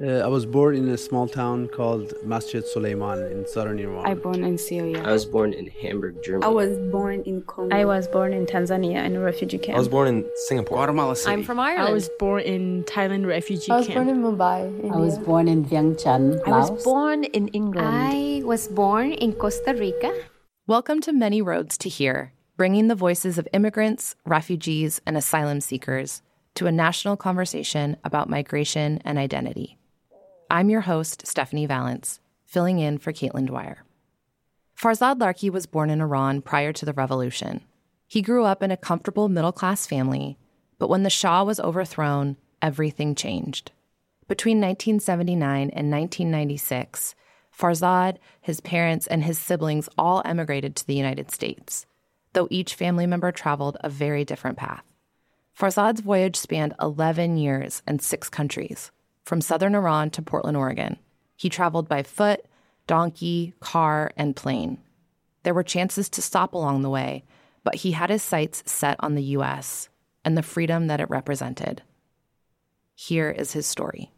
Uh, I was born in a small town called Masjid Suleiman in southern Iran. I was born in Syria. I was born in Hamburg, Germany. I was born in Congo. I was born in Tanzania in a refugee camp. I was born in Singapore. Guatemala City. I'm from Ireland. I was born in Thailand refugee camp. I was camp. born in Mumbai. India. I was born in Vientiane, Laos. I was born in England. I was born in Costa Rica. Welcome to Many Roads to Here, bringing the voices of immigrants, refugees, and asylum seekers to a national conversation about migration and identity. I'm your host, Stephanie Valance, filling in for Caitlin Dwyer. Farzad Larki was born in Iran prior to the revolution. He grew up in a comfortable middle class family, but when the Shah was overthrown, everything changed. Between 1979 and 1996, Farzad, his parents, and his siblings all emigrated to the United States, though each family member traveled a very different path. Farzad's voyage spanned 11 years and six countries, from southern Iran to Portland, Oregon. He traveled by foot, donkey, car, and plane. There were chances to stop along the way, but he had his sights set on the U.S. and the freedom that it represented. Here is his story.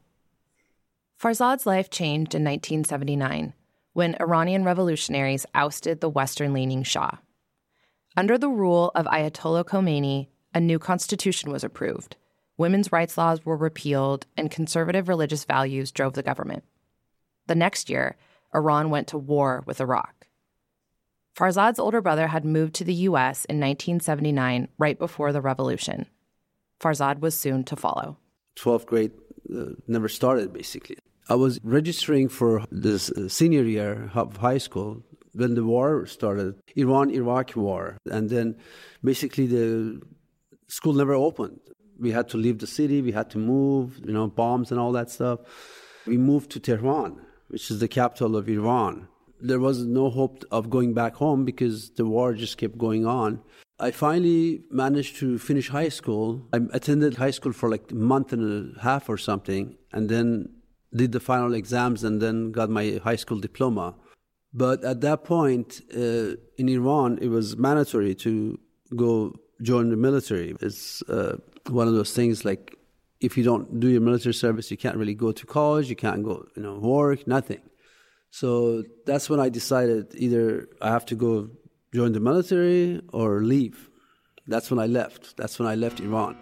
Farzad's life changed in 1979 when Iranian revolutionaries ousted the Western leaning Shah. Under the rule of Ayatollah Khomeini, a new constitution was approved. Women's rights laws were repealed, and conservative religious values drove the government. The next year, Iran went to war with Iraq. Farzad's older brother had moved to the U.S. in 1979, right before the revolution. Farzad was soon to follow. 12th grade uh, never started, basically. I was registering for this uh, senior year of high school when the war started, Iran-Iraq war. And then basically the school never opened. We had to leave the city, we had to move, you know, bombs and all that stuff. We moved to Tehran, which is the capital of Iran. There was no hope of going back home because the war just kept going on. I finally managed to finish high school. I attended high school for like a month and a half or something, and then did the final exams and then got my high school diploma. But at that point uh, in Iran, it was mandatory to go join the military. It's uh, one of those things like if you don't do your military service, you can't really go to college, you can't go, you know, work, nothing. So that's when I decided either I have to go join the military or leave. That's when I left. That's when I left Iran.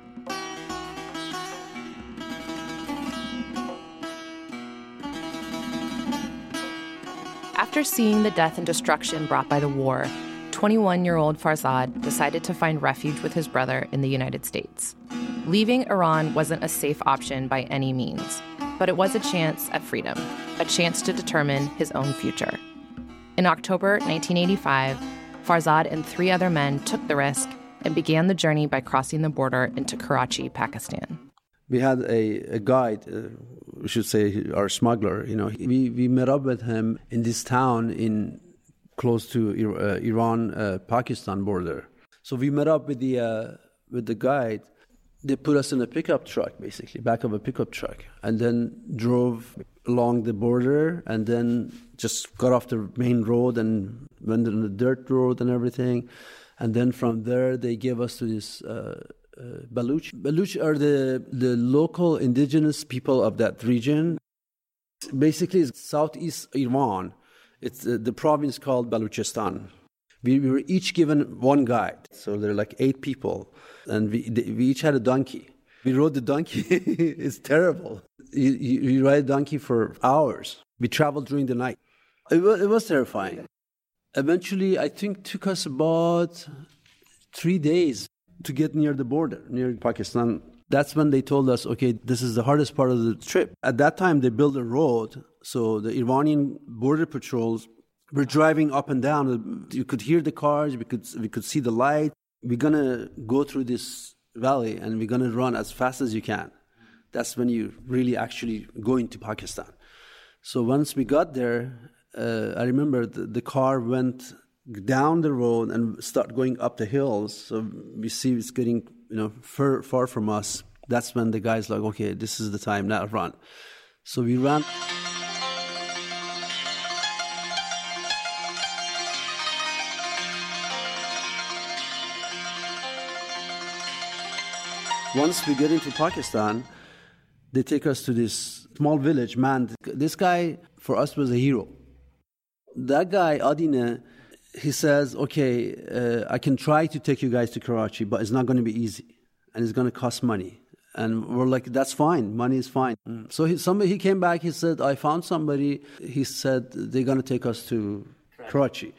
After seeing the death and destruction brought by the war, 21 year old Farzad decided to find refuge with his brother in the United States. Leaving Iran wasn't a safe option by any means, but it was a chance at freedom, a chance to determine his own future. In October 1985, Farzad and three other men took the risk and began the journey by crossing the border into Karachi, Pakistan. We had a, a guide, uh, we should say our smuggler, you know, we, we met up with him in this town in close to uh, Iran uh, Pakistan border. So we met up with the uh, with the guide. They put us in a pickup truck, basically, back of a pickup truck, and then drove along the border, and then just got off the main road and went on the dirt road and everything, and then from there they gave us to this. Uh, uh, Baluch. Baluch are the, the local indigenous people of that region. Basically, it's southeast Iran. It's uh, the province called Baluchistan. We, we, were each given one guide. So there are like eight people. And we, we each had a donkey. We rode the donkey. it's terrible. You, you, you, ride a donkey for hours. We traveled during the night. It was, it was terrifying. Eventually, I think took us about three days to get near the border, near Pakistan. That's when they told us, okay, this is the hardest part of the trip. At that time, they built a road, so the Iranian border patrols were driving up and down. You could hear the cars, we could, we could see the light. We're gonna go through this valley and we're gonna run as fast as you can. That's when you really actually go into Pakistan. So once we got there, uh, I remember the, the car went down the road and start going up the hills. So we see it's getting you know far, far from us. That's when the guy's like, okay, this is the time now run. So we ran. Once we get into Pakistan, they take us to this small village, man. This guy for us was a hero. That guy, Adine, he says, okay, uh, I can try to take you guys to Karachi, but it's not going to be easy and it's going to cost money. And we're like, that's fine. Money is fine. Mm. So he, somebody, he came back. He said, I found somebody. He said, they're going to take us to Karachi.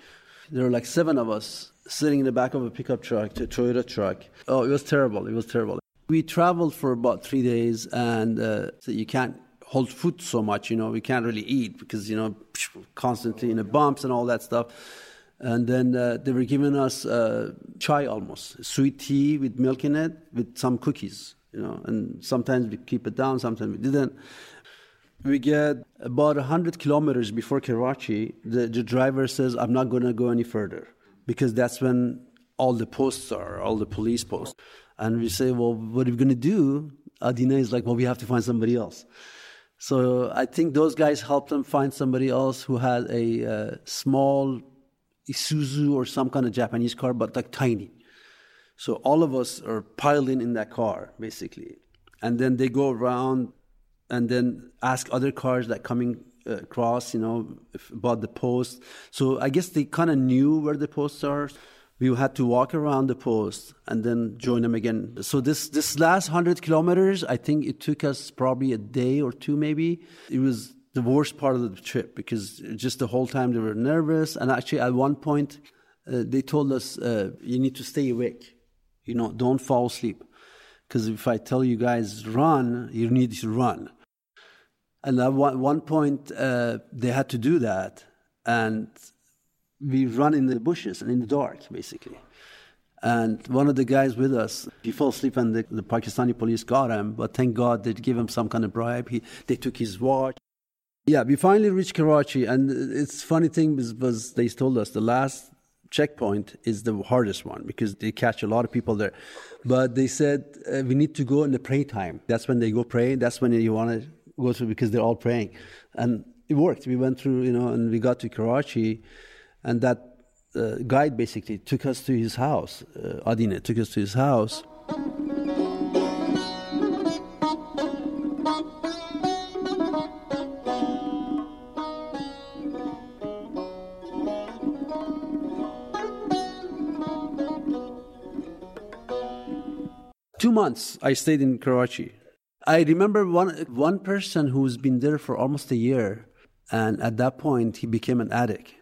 There were like seven of us sitting in the back of a pickup truck, a Toyota truck. Oh, it was terrible. It was terrible. We traveled for about three days, and uh, so you can't hold food so much. You know, we can't really eat because you know constantly in the bumps and all that stuff. And then uh, they were giving us uh, chai almost, sweet tea with milk in it, with some cookies. You know, and sometimes we keep it down, sometimes we didn't. We get about 100 kilometers before Karachi. The, the driver says, I'm not going to go any further because that's when all the posts are, all the police posts. And we say, well, what are we going to do? Adina is like, well, we have to find somebody else. So I think those guys helped them find somebody else who had a uh, small Isuzu or some kind of Japanese car, but like tiny. So all of us are piling in that car, basically. And then they go around and then ask other cars that coming uh, across, you know, about the post. So I guess they kind of knew where the posts are. We had to walk around the post and then join them again. So this this last hundred kilometers, I think it took us probably a day or two, maybe. It was the worst part of the trip because just the whole time they were nervous. And actually, at one point, uh, they told us, uh, "You need to stay awake. You know, don't fall asleep." Because if I tell you guys run, you need to run. And at one point, uh, they had to do that. And we run in the bushes and in the dark, basically. And one of the guys with us, he fell asleep and the, the Pakistani police got him. But thank God they gave him some kind of bribe. He, they took his watch. Yeah, we finally reached Karachi. And it's funny thing was, was they told us the last checkpoint is the hardest one because they catch a lot of people there. But they said uh, we need to go in the pray time. That's when they go pray. That's when you want to go through because they're all praying. And it worked. We went through, you know, and we got to Karachi, and that uh, guide basically took us to his house. Uh, Adine took us to his house. Two months I stayed in Karachi. I remember one one person who's been there for almost a year, and at that point he became an addict.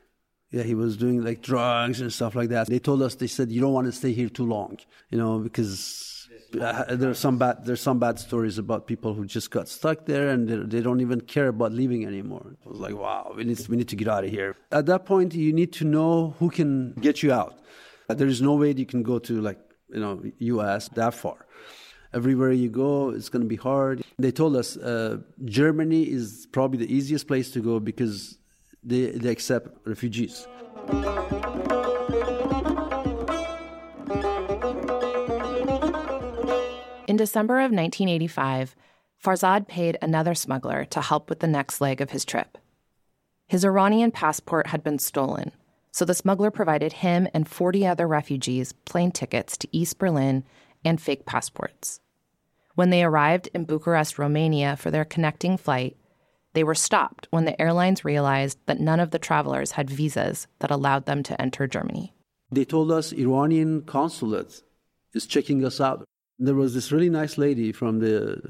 Yeah, he was doing like drugs and stuff like that. They told us they said you don't want to stay here too long, you know, because uh, there's some bad there's some bad stories about people who just got stuck there and they, don't even care about leaving anymore. It was like wow, we need we need to get out of here. At that point, you need to know who can get you out. There is no way you can go to like you know U.S. that far everywhere you go, it's going to be hard. They told us uh, Germany is probably the easiest place to go because they, they accept refugees. In December of 1985, Farzad paid another smuggler to help with the next leg of his trip. His Iranian passport had been stolen, so the smuggler provided him and 40 other refugees plane tickets to East Berlin and fake passports. When they arrived in Bucharest, Romania for their connecting flight, they were stopped when the airlines realized that none of the travelers had visas that allowed them to enter Germany. They told us Iranian consulate is checking us out. There was this really nice lady from the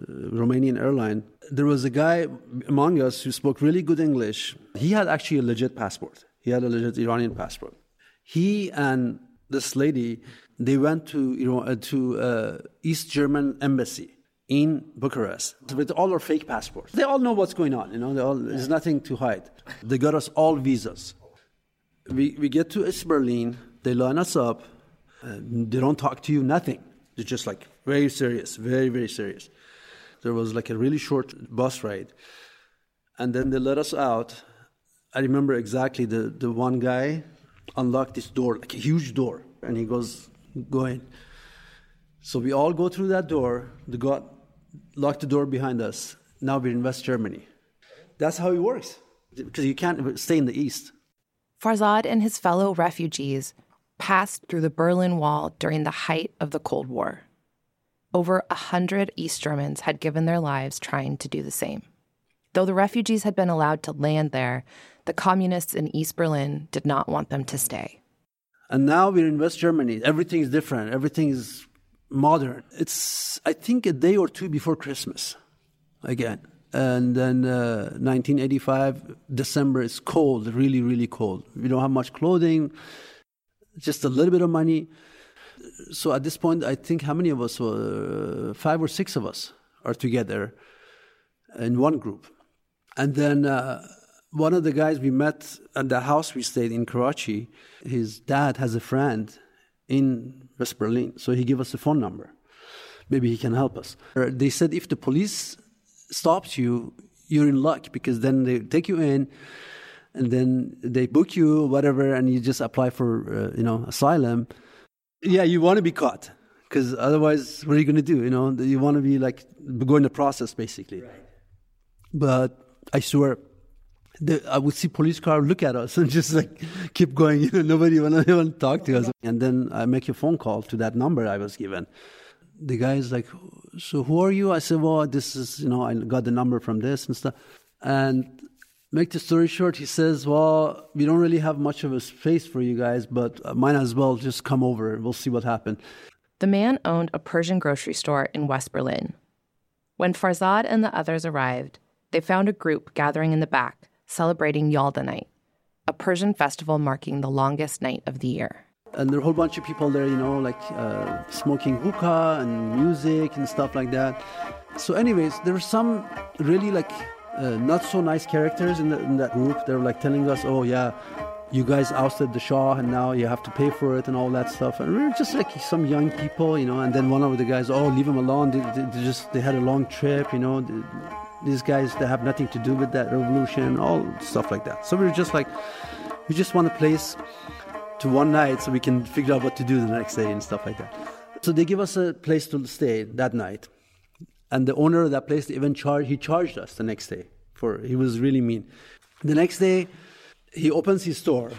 Romanian airline. There was a guy among us who spoke really good English. He had actually a legit passport. He had a legit Iranian passport. He and this lady they went to uh, to uh, East German embassy in Bucharest with all our fake passports. They all know what's going on. You know, all, there's nothing to hide. They got us all visas. We we get to East Berlin. They line us up. They don't talk to you. Nothing. They're just like very serious, very very serious. There was like a really short bus ride, and then they let us out. I remember exactly the the one guy unlocked this door, like a huge door, and he goes, "Go in." So we all go through that door. The God lock the door behind us. Now we're in West Germany. That's how it works because you can't stay in the East. Farzad and his fellow refugees passed through the Berlin Wall during the height of the Cold War. Over a hundred East Germans had given their lives trying to do the same. Though the refugees had been allowed to land there, the communists in East Berlin did not want them to stay. And now we're in West Germany. Everything is different. Everything is modern. It's, I think, a day or two before Christmas again. And then uh, 1985, December, is cold, really, really cold. We don't have much clothing, just a little bit of money. So at this point, I think how many of us, uh, five or six of us, are together in one group. And then uh, one of the guys we met at the house we stayed in Karachi, his dad has a friend in West Berlin, so he gave us a phone number. Maybe he can help us. They said if the police stops you, you're in luck because then they take you in, and then they book you, whatever, and you just apply for uh, you know asylum. Yeah, you want to be caught because otherwise, what are you going to do? You know, you want to be like going the process basically. Right. But I swear, I would see police car look at us and just like keep going. You know, nobody want to even talk to us. And then I make a phone call to that number I was given. The guy is like, "So who are you?" I said, "Well, this is you know I got the number from this and stuff." And make the story short, he says, "Well, we don't really have much of a space for you guys, but uh, might as well just come over. We'll see what happens." The man owned a Persian grocery store in West Berlin. When Farzad and the others arrived, they found a group gathering in the back celebrating Yalda Night, a Persian festival marking the longest night of the year. And there are a whole bunch of people there, you know, like uh, smoking hookah and music and stuff like that. So, anyways, there were some really like uh, not so nice characters in, the, in that group. They were like telling us, oh, yeah, you guys ousted the Shah and now you have to pay for it and all that stuff. And we were just like some young people, you know. And then one of the guys, oh, leave him alone. They, they, they just they had a long trip, you know. They, these guys that have nothing to do with that revolution, all stuff like that. So we are just like, we just want a place to one night so we can figure out what to do the next day and stuff like that. So they give us a place to stay that night. And the owner of that place even charged, he charged us the next day for, he was really mean. The next day, he opens his store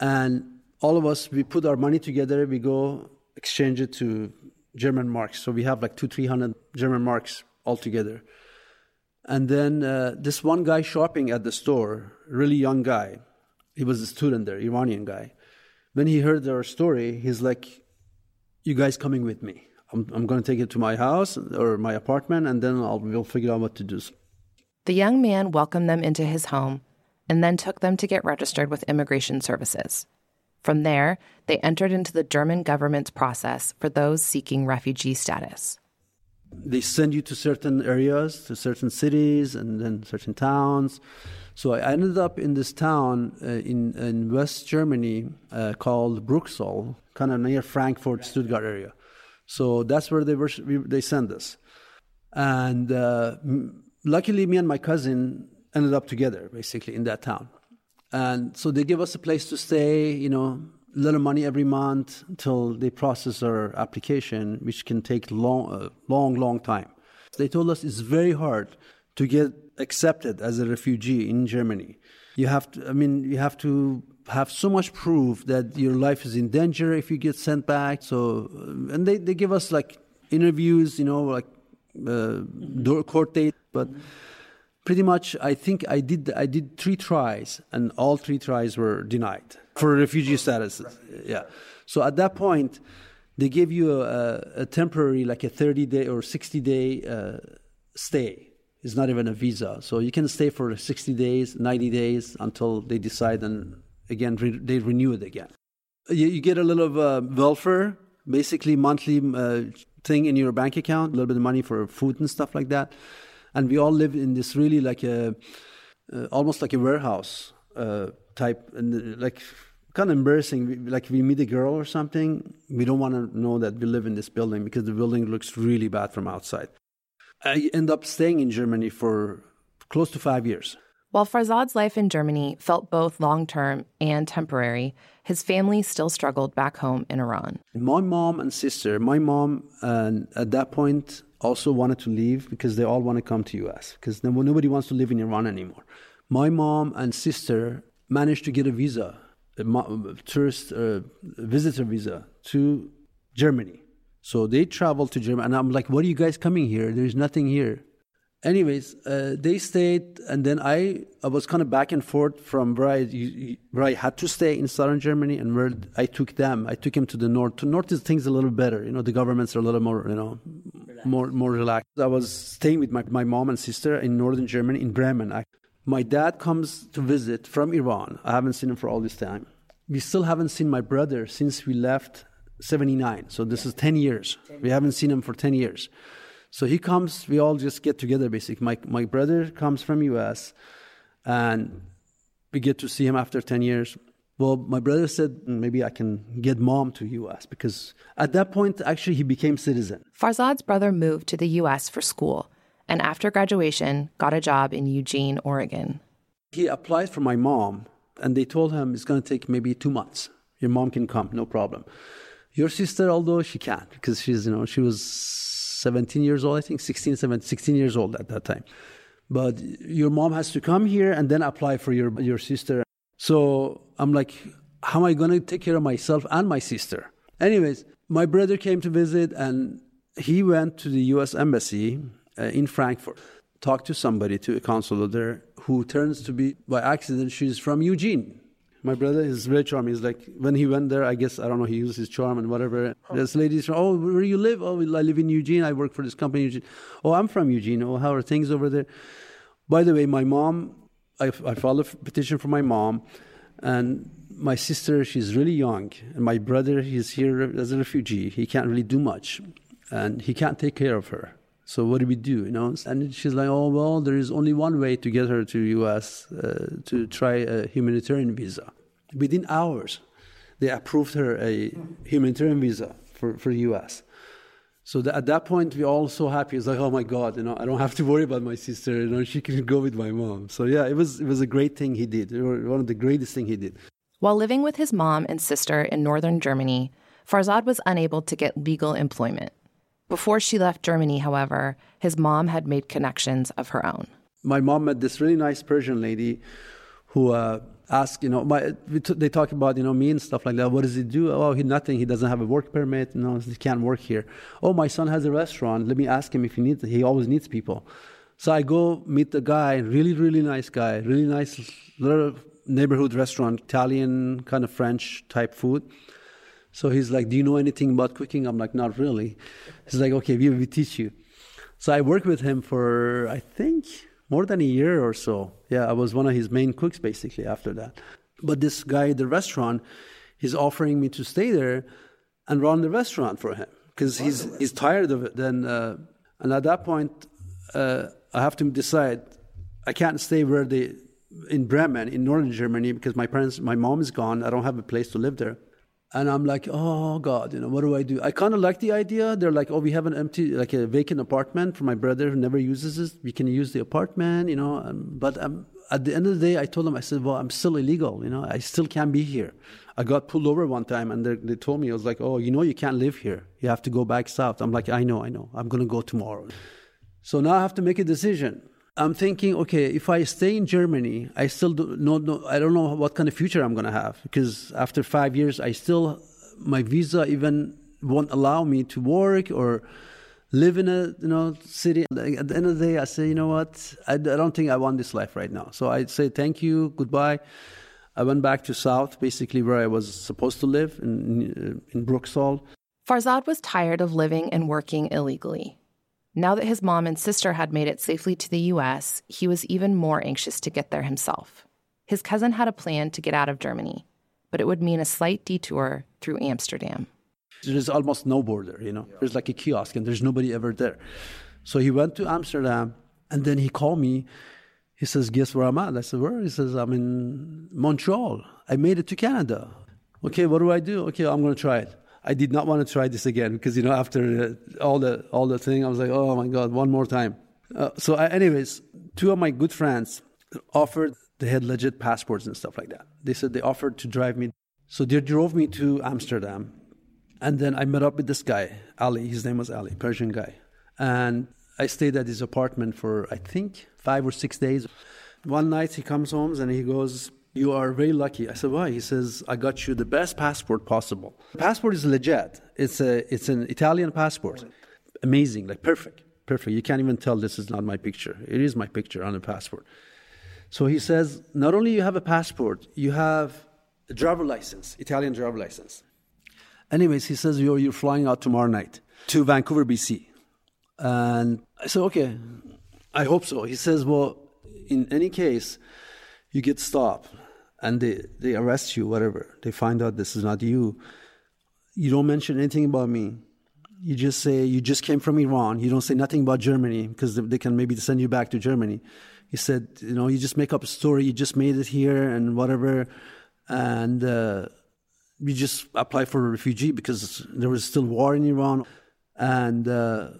and all of us, we put our money together, we go exchange it to German marks. So we have like two, three hundred German marks altogether. And then uh, this one guy shopping at the store, really young guy, he was a student there, Iranian guy. When he heard our story, he's like, "You guys coming with me? I'm, I'm going to take it to my house or my apartment, and then I'll we'll figure out what to do." The young man welcomed them into his home, and then took them to get registered with immigration services. From there, they entered into the German government's process for those seeking refugee status they send you to certain areas, to certain cities, and then certain towns. So I ended up in this town uh, in in West Germany uh, called Bruchsal, kind of near Frankfurt, Stuttgart area. So that's where they were. They sent us, and uh, luckily, me and my cousin ended up together, basically in that town. And so they give us a place to stay. You know, little money every month until they process our application, which can take long, uh, long, long time. They told us it's very hard to get accepted as a refugee in Germany. You have to, I mean, you have to have so much proof that your life is in danger if you get sent back. So, uh, and they, they give us like interviews, you know, like uh, court date, but. Pretty much I think I did I did three tries and all three tries were denied for refugee status. Yeah. So at that point, they give you a, a temporary like a 30 day or 60 day uh, stay. It's not even a visa. So you can stay for 60 days, 90 days until they decide and again re- they renew it again. You, you, get a little of uh, welfare, basically monthly uh, thing in your bank account, a little bit of money for food and stuff like that and we all live in this really like a uh, almost like a warehouse uh, type, uh, like kind of embarrassing. Like we meet a girl or something, we don't want to know that we live in this building because the building looks really bad from outside. I end up staying in Germany for close to five years. While Farzad's life in Germany felt both long term and temporary, his family still struggled back home in Iran. My mom and sister, my mom, uh, at that point, also wanted to leave because they all want to come to US because nobody wants to live in Iran anymore. My mom and sister managed to get a visa, tourist uh, visitor visa to Germany. So they traveled to Germany, and I'm like, "What are you guys coming here? There's nothing here." anyways, uh, they stayed, and then I, I was kind of back and forth from where I, where I had to stay in southern Germany and where I took them. I took them to the north. To north is things a little better. You know, the governments are a little more, you know, relaxed. more more relaxed. I was staying with my, my mom and sister in northern Germany in Bremen. My dad comes to visit from Iran. I haven't seen him for all this time. We still haven't seen my brother since we left 79. So this is 10 years. We haven't seen him for 10 years. So he comes, we all just get together basically. My, my brother comes from US and we get to see him after 10 years. Well, my brother said mm, maybe I can get mom to US because at that point actually he became citizen. Farzad's brother moved to the US for school and after graduation got a job in Eugene, Oregon. He applied for my mom and they told him it's going to take maybe 2 months. Your mom can come, no problem. Your sister although she can't because she's, you know, she was 17 years old, I think, 16, 17, 16 years old at that time. But your mom has to come here and then apply for your, your sister. So I'm like, how am I going to take care of myself and my sister? Anyways, my brother came to visit and he went to the US Embassy uh, in Frankfurt, talked to somebody, to a consular there, who turns to be, by accident, she's from Eugene. My brother is very charming. He's like, when he went there, I guess, I don't know, he used his charm and whatever. Oh. This lady's from, oh, where you live? Oh, I live in Eugene. I work for this company Eugene. Oh, I'm from Eugene. Oh, how are things over there? By the way, my mom, I, I filed a petition for my mom, and my sister, she's really young, and my brother, he's here as a refugee. He can't really do much, and he can't take care of her. So what do we do? You know, and she's like, oh well, there is only one way to get her to U.S. Uh, to try a humanitarian visa. Within hours, they approved her a humanitarian visa for for U.S. So at that point, we're all so happy. It's like, oh my God, you know, I don't have to worry about my sister. You know, she can go with my mom. So yeah, it was it was a great thing he did. One of the greatest thing he did. While living with his mom and sister in northern Germany, Farzad was unable to get legal employment. Before she left Germany, however, his mom had made connections of her own. My mom met this really nice Persian lady who uh, asked, you know, my, they talk about, you know, me and stuff like that. What does he do? Oh, he nothing. He doesn't have a work permit. No, he can't work here. Oh, my son has a restaurant. Let me ask him if he needs. He always needs people. So I go meet the guy. Really, really nice guy. Really nice little neighborhood restaurant, Italian kind of French type food. So he's like, Do you know anything about cooking? I'm like, Not really. He's like, Okay, we will teach you. So I worked with him for, I think, more than a year or so. Yeah, I was one of his main cooks basically after that. But this guy at the restaurant, he's offering me to stay there and run the restaurant for him because he's, he's tired of it. Then, uh, and at that point, uh, I have to decide I can't stay where they, in Bremen, in northern Germany, because my parents, my mom is gone. I don't have a place to live there. And I'm like, oh God, you know, what do I do? I kind of like the idea. They're like, oh, we have an empty, like a vacant apartment for my brother who never uses it. We can use the apartment, you know. But um, at the end of the day, I told them, I said, well, I'm still illegal, you know. I still can't be here. I got pulled over one time, and they told me, I was like, oh, you know, you can't live here. You have to go back south. I'm like, I know, I know. I'm to go tomorrow. So now I have to make a decision. I'm thinking, okay, if I stay in Germany, I still do not know, I don't know what kind of future I'm going to have because after five years, I still, my visa even won't allow me to work or live in a you know city. At the end of the day, I say, you know what, I, I don't think I want this life right now. So I say thank you, goodbye. I went back to South, basically where I was supposed to live in in Bruchsal. Farzad was tired of living and working illegally. Now that his mom and sister had made it safely to the US, he was even more anxious to get there himself. His cousin had a plan to get out of Germany, but it would mean a slight detour through Amsterdam. There's almost no border, you know. There's like a kiosk and there's nobody ever there. So he went to Amsterdam and then he called me. He says, Guess where I'm at? I said, Where? He says, I'm in Montreal. I made it to Canada. Okay, what do I do? Okay, I'm going to try it. I did not want to try this again because you know after uh, all the all the thing, I was like, oh my god, one more time. Uh, so, I, anyways, two of my good friends offered they had legit passports and stuff like that. They said they offered to drive me. So they drove me to Amsterdam, and then I met up with this guy, Ali. His name was Ali, Persian guy, and I stayed at his apartment for I think five or six days. One night he comes home and he goes, you are very lucky. I said, why? He says, I got you the best passport possible. The passport is legit. It's, a, it's an Italian passport. Amazing, like perfect. perfect. You can't even tell this is not my picture. It is my picture on the passport. So he says, not only you have a passport, you have a driver license, Italian driver license. Anyways, he says you're, you're flying out tomorrow night to Vancouver, BC. And I said, okay, I hope so. He says, well, in any case, you get stopped and they, they arrest you, whatever. They find out this is not you. You don't mention anything about me. You just say you just came from Iran. You don't say nothing about Germany because they can maybe send you back to Germany. He said, you know, you just make up a story. You just made it here and whatever, and uh, you just apply for a refugee because there was still war in Iran. And uh,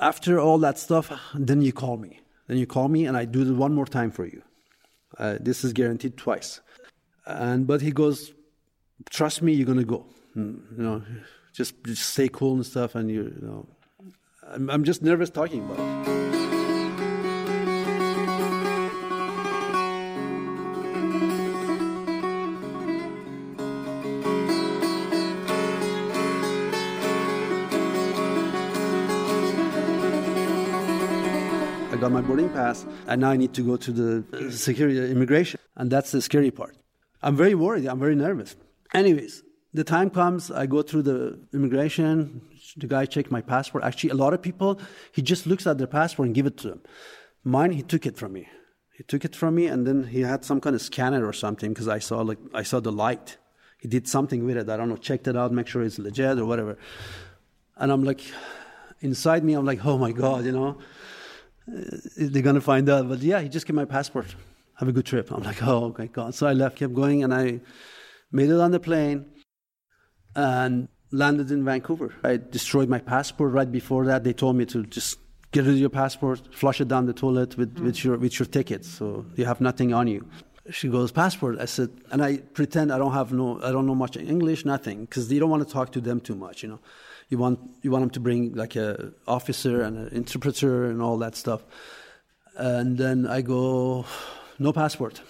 after all that stuff, then you call me. Then you call me, and I do it one more time for you. Uh, this is guaranteed twice. And but he goes, trust me, you're gonna go. Mm, you know, just, just stay cool and stuff. And you, you know, I'm, I'm just nervous talking about it. My boarding pass, and now I need to go to the uh, security uh, immigration, and that's the scary part. I'm very worried. I'm very nervous. Anyways, the time comes. I go through the immigration. The guy checked my passport. Actually, a lot of people he just looks at their passport and give it to them. Mine, he took it from me. He took it from me, and then he had some kind of scanner or something because I saw like I saw the light. He did something with it. I don't know. Checked it out, make sure it's legit or whatever. And I'm like, inside me, I'm like, oh my god, you know they're going to find out. But yeah, he just gave my passport. Have a good trip. I'm like, oh, okay, God. So I left, kept going, and I made it on the plane and landed in Vancouver. I destroyed my passport right before that. They told me to just get rid of your passport, flush it down the toilet with, mm. with, your, with your ticket, so you have nothing on you. She goes, passport. I said, and I pretend I don't have no, I don't know much English, nothing, because you don't want to talk to them too much, you know you want you want them to bring like a officer and an interpreter and all that stuff. And then I go, no passport,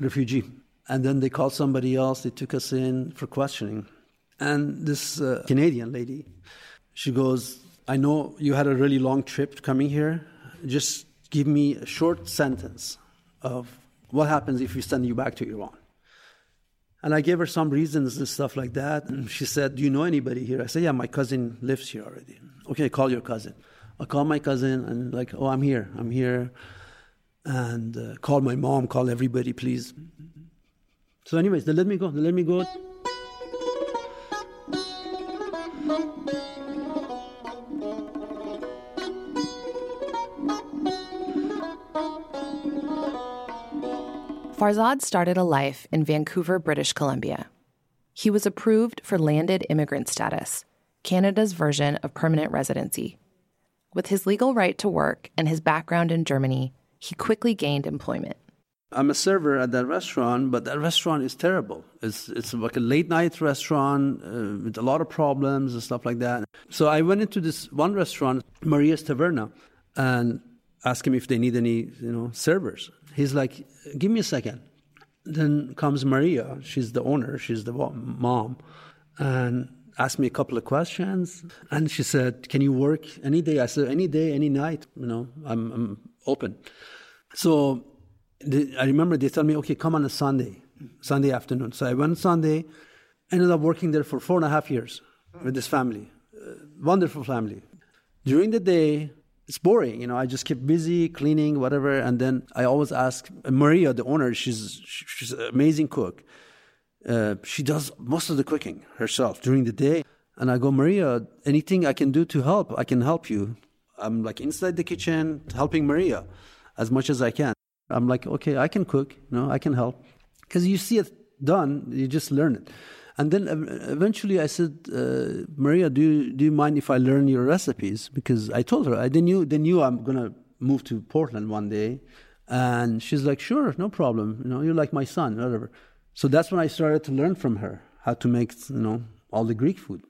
refugee. And then they called somebody else. They took us in for questioning. And this uh, Canadian lady, she goes, I know you had a really long trip coming here. Just give me a short sentence of what happens if we send you back to Iran. And I gave her some reasons and stuff like that. And she said, Do you know anybody here? I said, Yeah, my cousin lives here already. Okay, call your cousin. I call my cousin and, like, oh, I'm here. I'm here. And uh, call my mom, call everybody, please. So, anyways, they let me go. They let me go. Farzad started a life in Vancouver, British Columbia. He was approved for landed immigrant status, Canada's version of permanent residency. With his legal right to work and his background in Germany, he quickly gained employment. I'm a server at that restaurant, but that restaurant is terrible. It's it's like a late night restaurant uh, with a lot of problems and stuff like that. So I went into this one restaurant, Maria's Taverna, and asked him if they need any you know servers. He's like, give me a second. Then comes Maria. She's the owner. She's the mom, and asked me a couple of questions. And she said, "Can you work any day?" I said, "Any day, any night. You know, I'm, I'm open." So I remember they told me, "Okay, come on a Sunday, Sunday afternoon." So I went Sunday. Ended up working there for four and a half years with this family, uh, wonderful family. During the day, it's boring. You know, I just keep busy cleaning, whatever. And then I always ask Maria, the owner, she's, she's an amazing cook. Uh, she does most of the cooking herself during the day. And I go, Maria, anything I can do to help, I can help you. I'm like inside the kitchen helping Maria as much as I can. I'm like, okay, I can cook, you know, I can help. Because you see it done, you just learn it. And then eventually I said, uh, Maria, do you, do you mind if I learn your recipes? Because I told her, I, they, knew, they knew I'm going to move to Portland one day. And she's like, sure, no problem. You know, you're like my son, whatever. So that's when I started to learn from her how to make, you know, all the Greek food.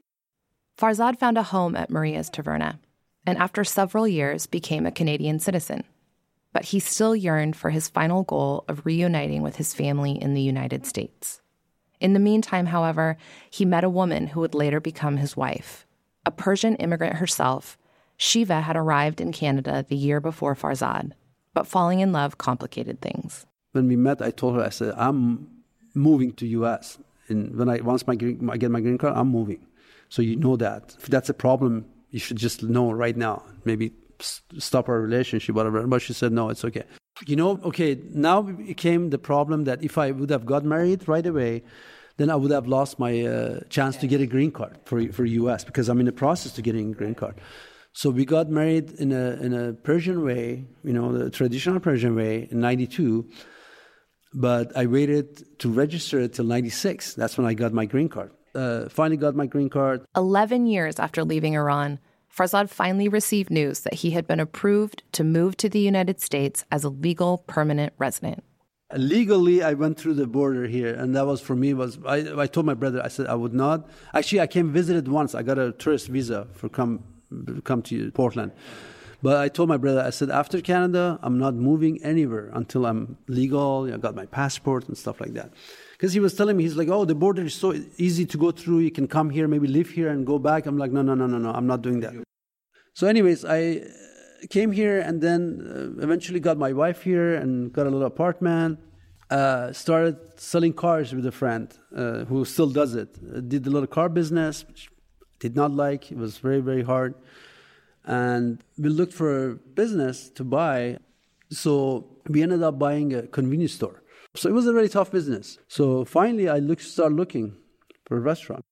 Farzad found a home at Maria's Taverna and after several years became a Canadian citizen. But he still yearned for his final goal of reuniting with his family in the United States. In the meantime, however, he met a woman who would later become his wife, a Persian immigrant herself, Shiva had arrived in Canada the year before Farzad, but falling in love complicated things. When we met, I told her, I said, I'm moving to U.S. And when I once my, I get my green card, I'm moving. So you know that. If that's a problem, you should just know right now. Maybe stop our relationship, whatever. But she said, no, it's okay. You know, okay, now became the problem that if I would have got married right away, then I would have lost my uh, chance to get a green card for, for U.S. because I'm in the process to getting a green card. So we got married in a, in a Persian way, you know, the traditional Persian way in 92. But I waited to register it till 96. That's when I got my green card. Uh, finally got my green card. 11 years after leaving Iran, Farzad finally received news that he had been approved to move to the United States as a legal permanent resident. Legally, I went through the border here, and that was for me was I, I told my brother I said I would not. Actually, I came visited once. I got a tourist visa for come come to Portland. But I told my brother, I said, after Canada, I'm not moving anywhere until I'm legal. I got my passport and stuff like that. Because he was telling me, he's like, oh, the border is so easy to go through. You can come here, maybe live here and go back. I'm like, no, no, no, no, no. I'm not doing that. So, anyways, I came here and then uh, eventually got my wife here and got a little apartment. Uh, started selling cars with a friend uh, who still does it. Uh, did a little car business, which did not like. It was very, very hard. And we looked for a business to buy. So we ended up buying a convenience store. So it was a really tough business. So finally, I looked, started looking for a restaurant.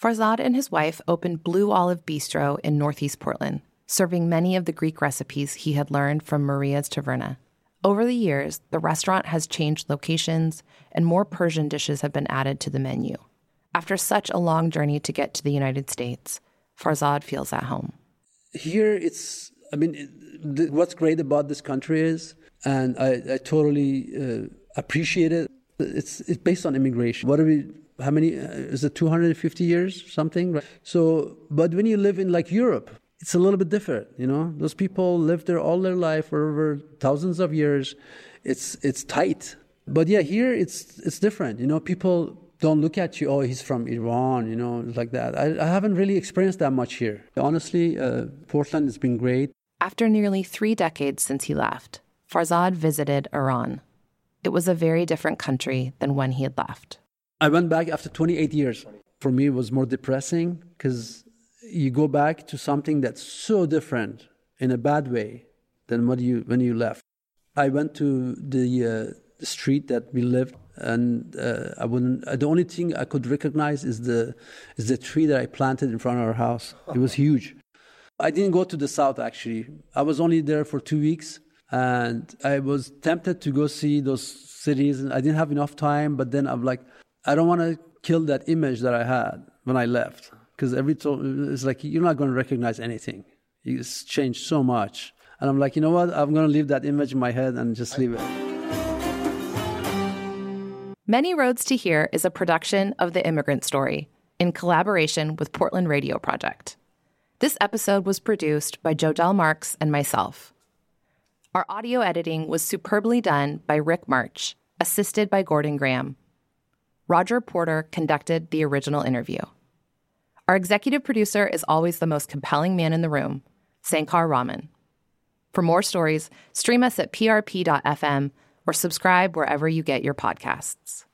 Farzad and his wife opened Blue Olive Bistro in Northeast Portland, serving many of the Greek recipes he had learned from Maria's Taverna. Over the years, the restaurant has changed locations and more Persian dishes have been added to the menu. After such a long journey to get to the United States, Farzad feels at home. Here, it's, I mean, it, what's great about this country is, and I, I totally uh, appreciate it, it's, it's based on immigration. What are we, how many, uh, is it 250 years, something? Right? So, but when you live in like Europe, it's a little bit different, you know. Those people live there all their life for over thousands of years. It's it's tight, but yeah, here it's it's different. You know, people don't look at you, oh, he's from Iran, you know, like that. I, I haven't really experienced that much here. Honestly, uh, Portland has been great. After nearly three decades since he left, Farzad visited Iran. It was a very different country than when he had left. I went back after 28 years. For me, it was more depressing because you go back to something that's so different in a bad way than what you when you left. I went to the, uh, street that we lived and uh, I wouldn't. Uh, the only thing I could recognize is the is the tree that I planted in front of our house. It was huge. I didn't go to the south actually. I was only there for two weeks, and I was tempted to go see those cities. I didn't have enough time, but then I'm like, I don't want to kill that image that I had when I left because every time it's like you're not going to recognize anything. It's changed so much, and I'm like, you know what? I'm going to leave that image in my head and just leave it. Many Roads to Here is a production of The Immigrant Story in collaboration with Portland Radio Project. This episode was produced by Jodell Marks and myself. Our audio editing was superbly done by Rick March, assisted by Gordon Graham. Roger Porter conducted the original interview. Our executive producer is always the most compelling man in the room, Sankar Raman. For more stories, stream us at prp.fm or subscribe wherever you get your podcasts.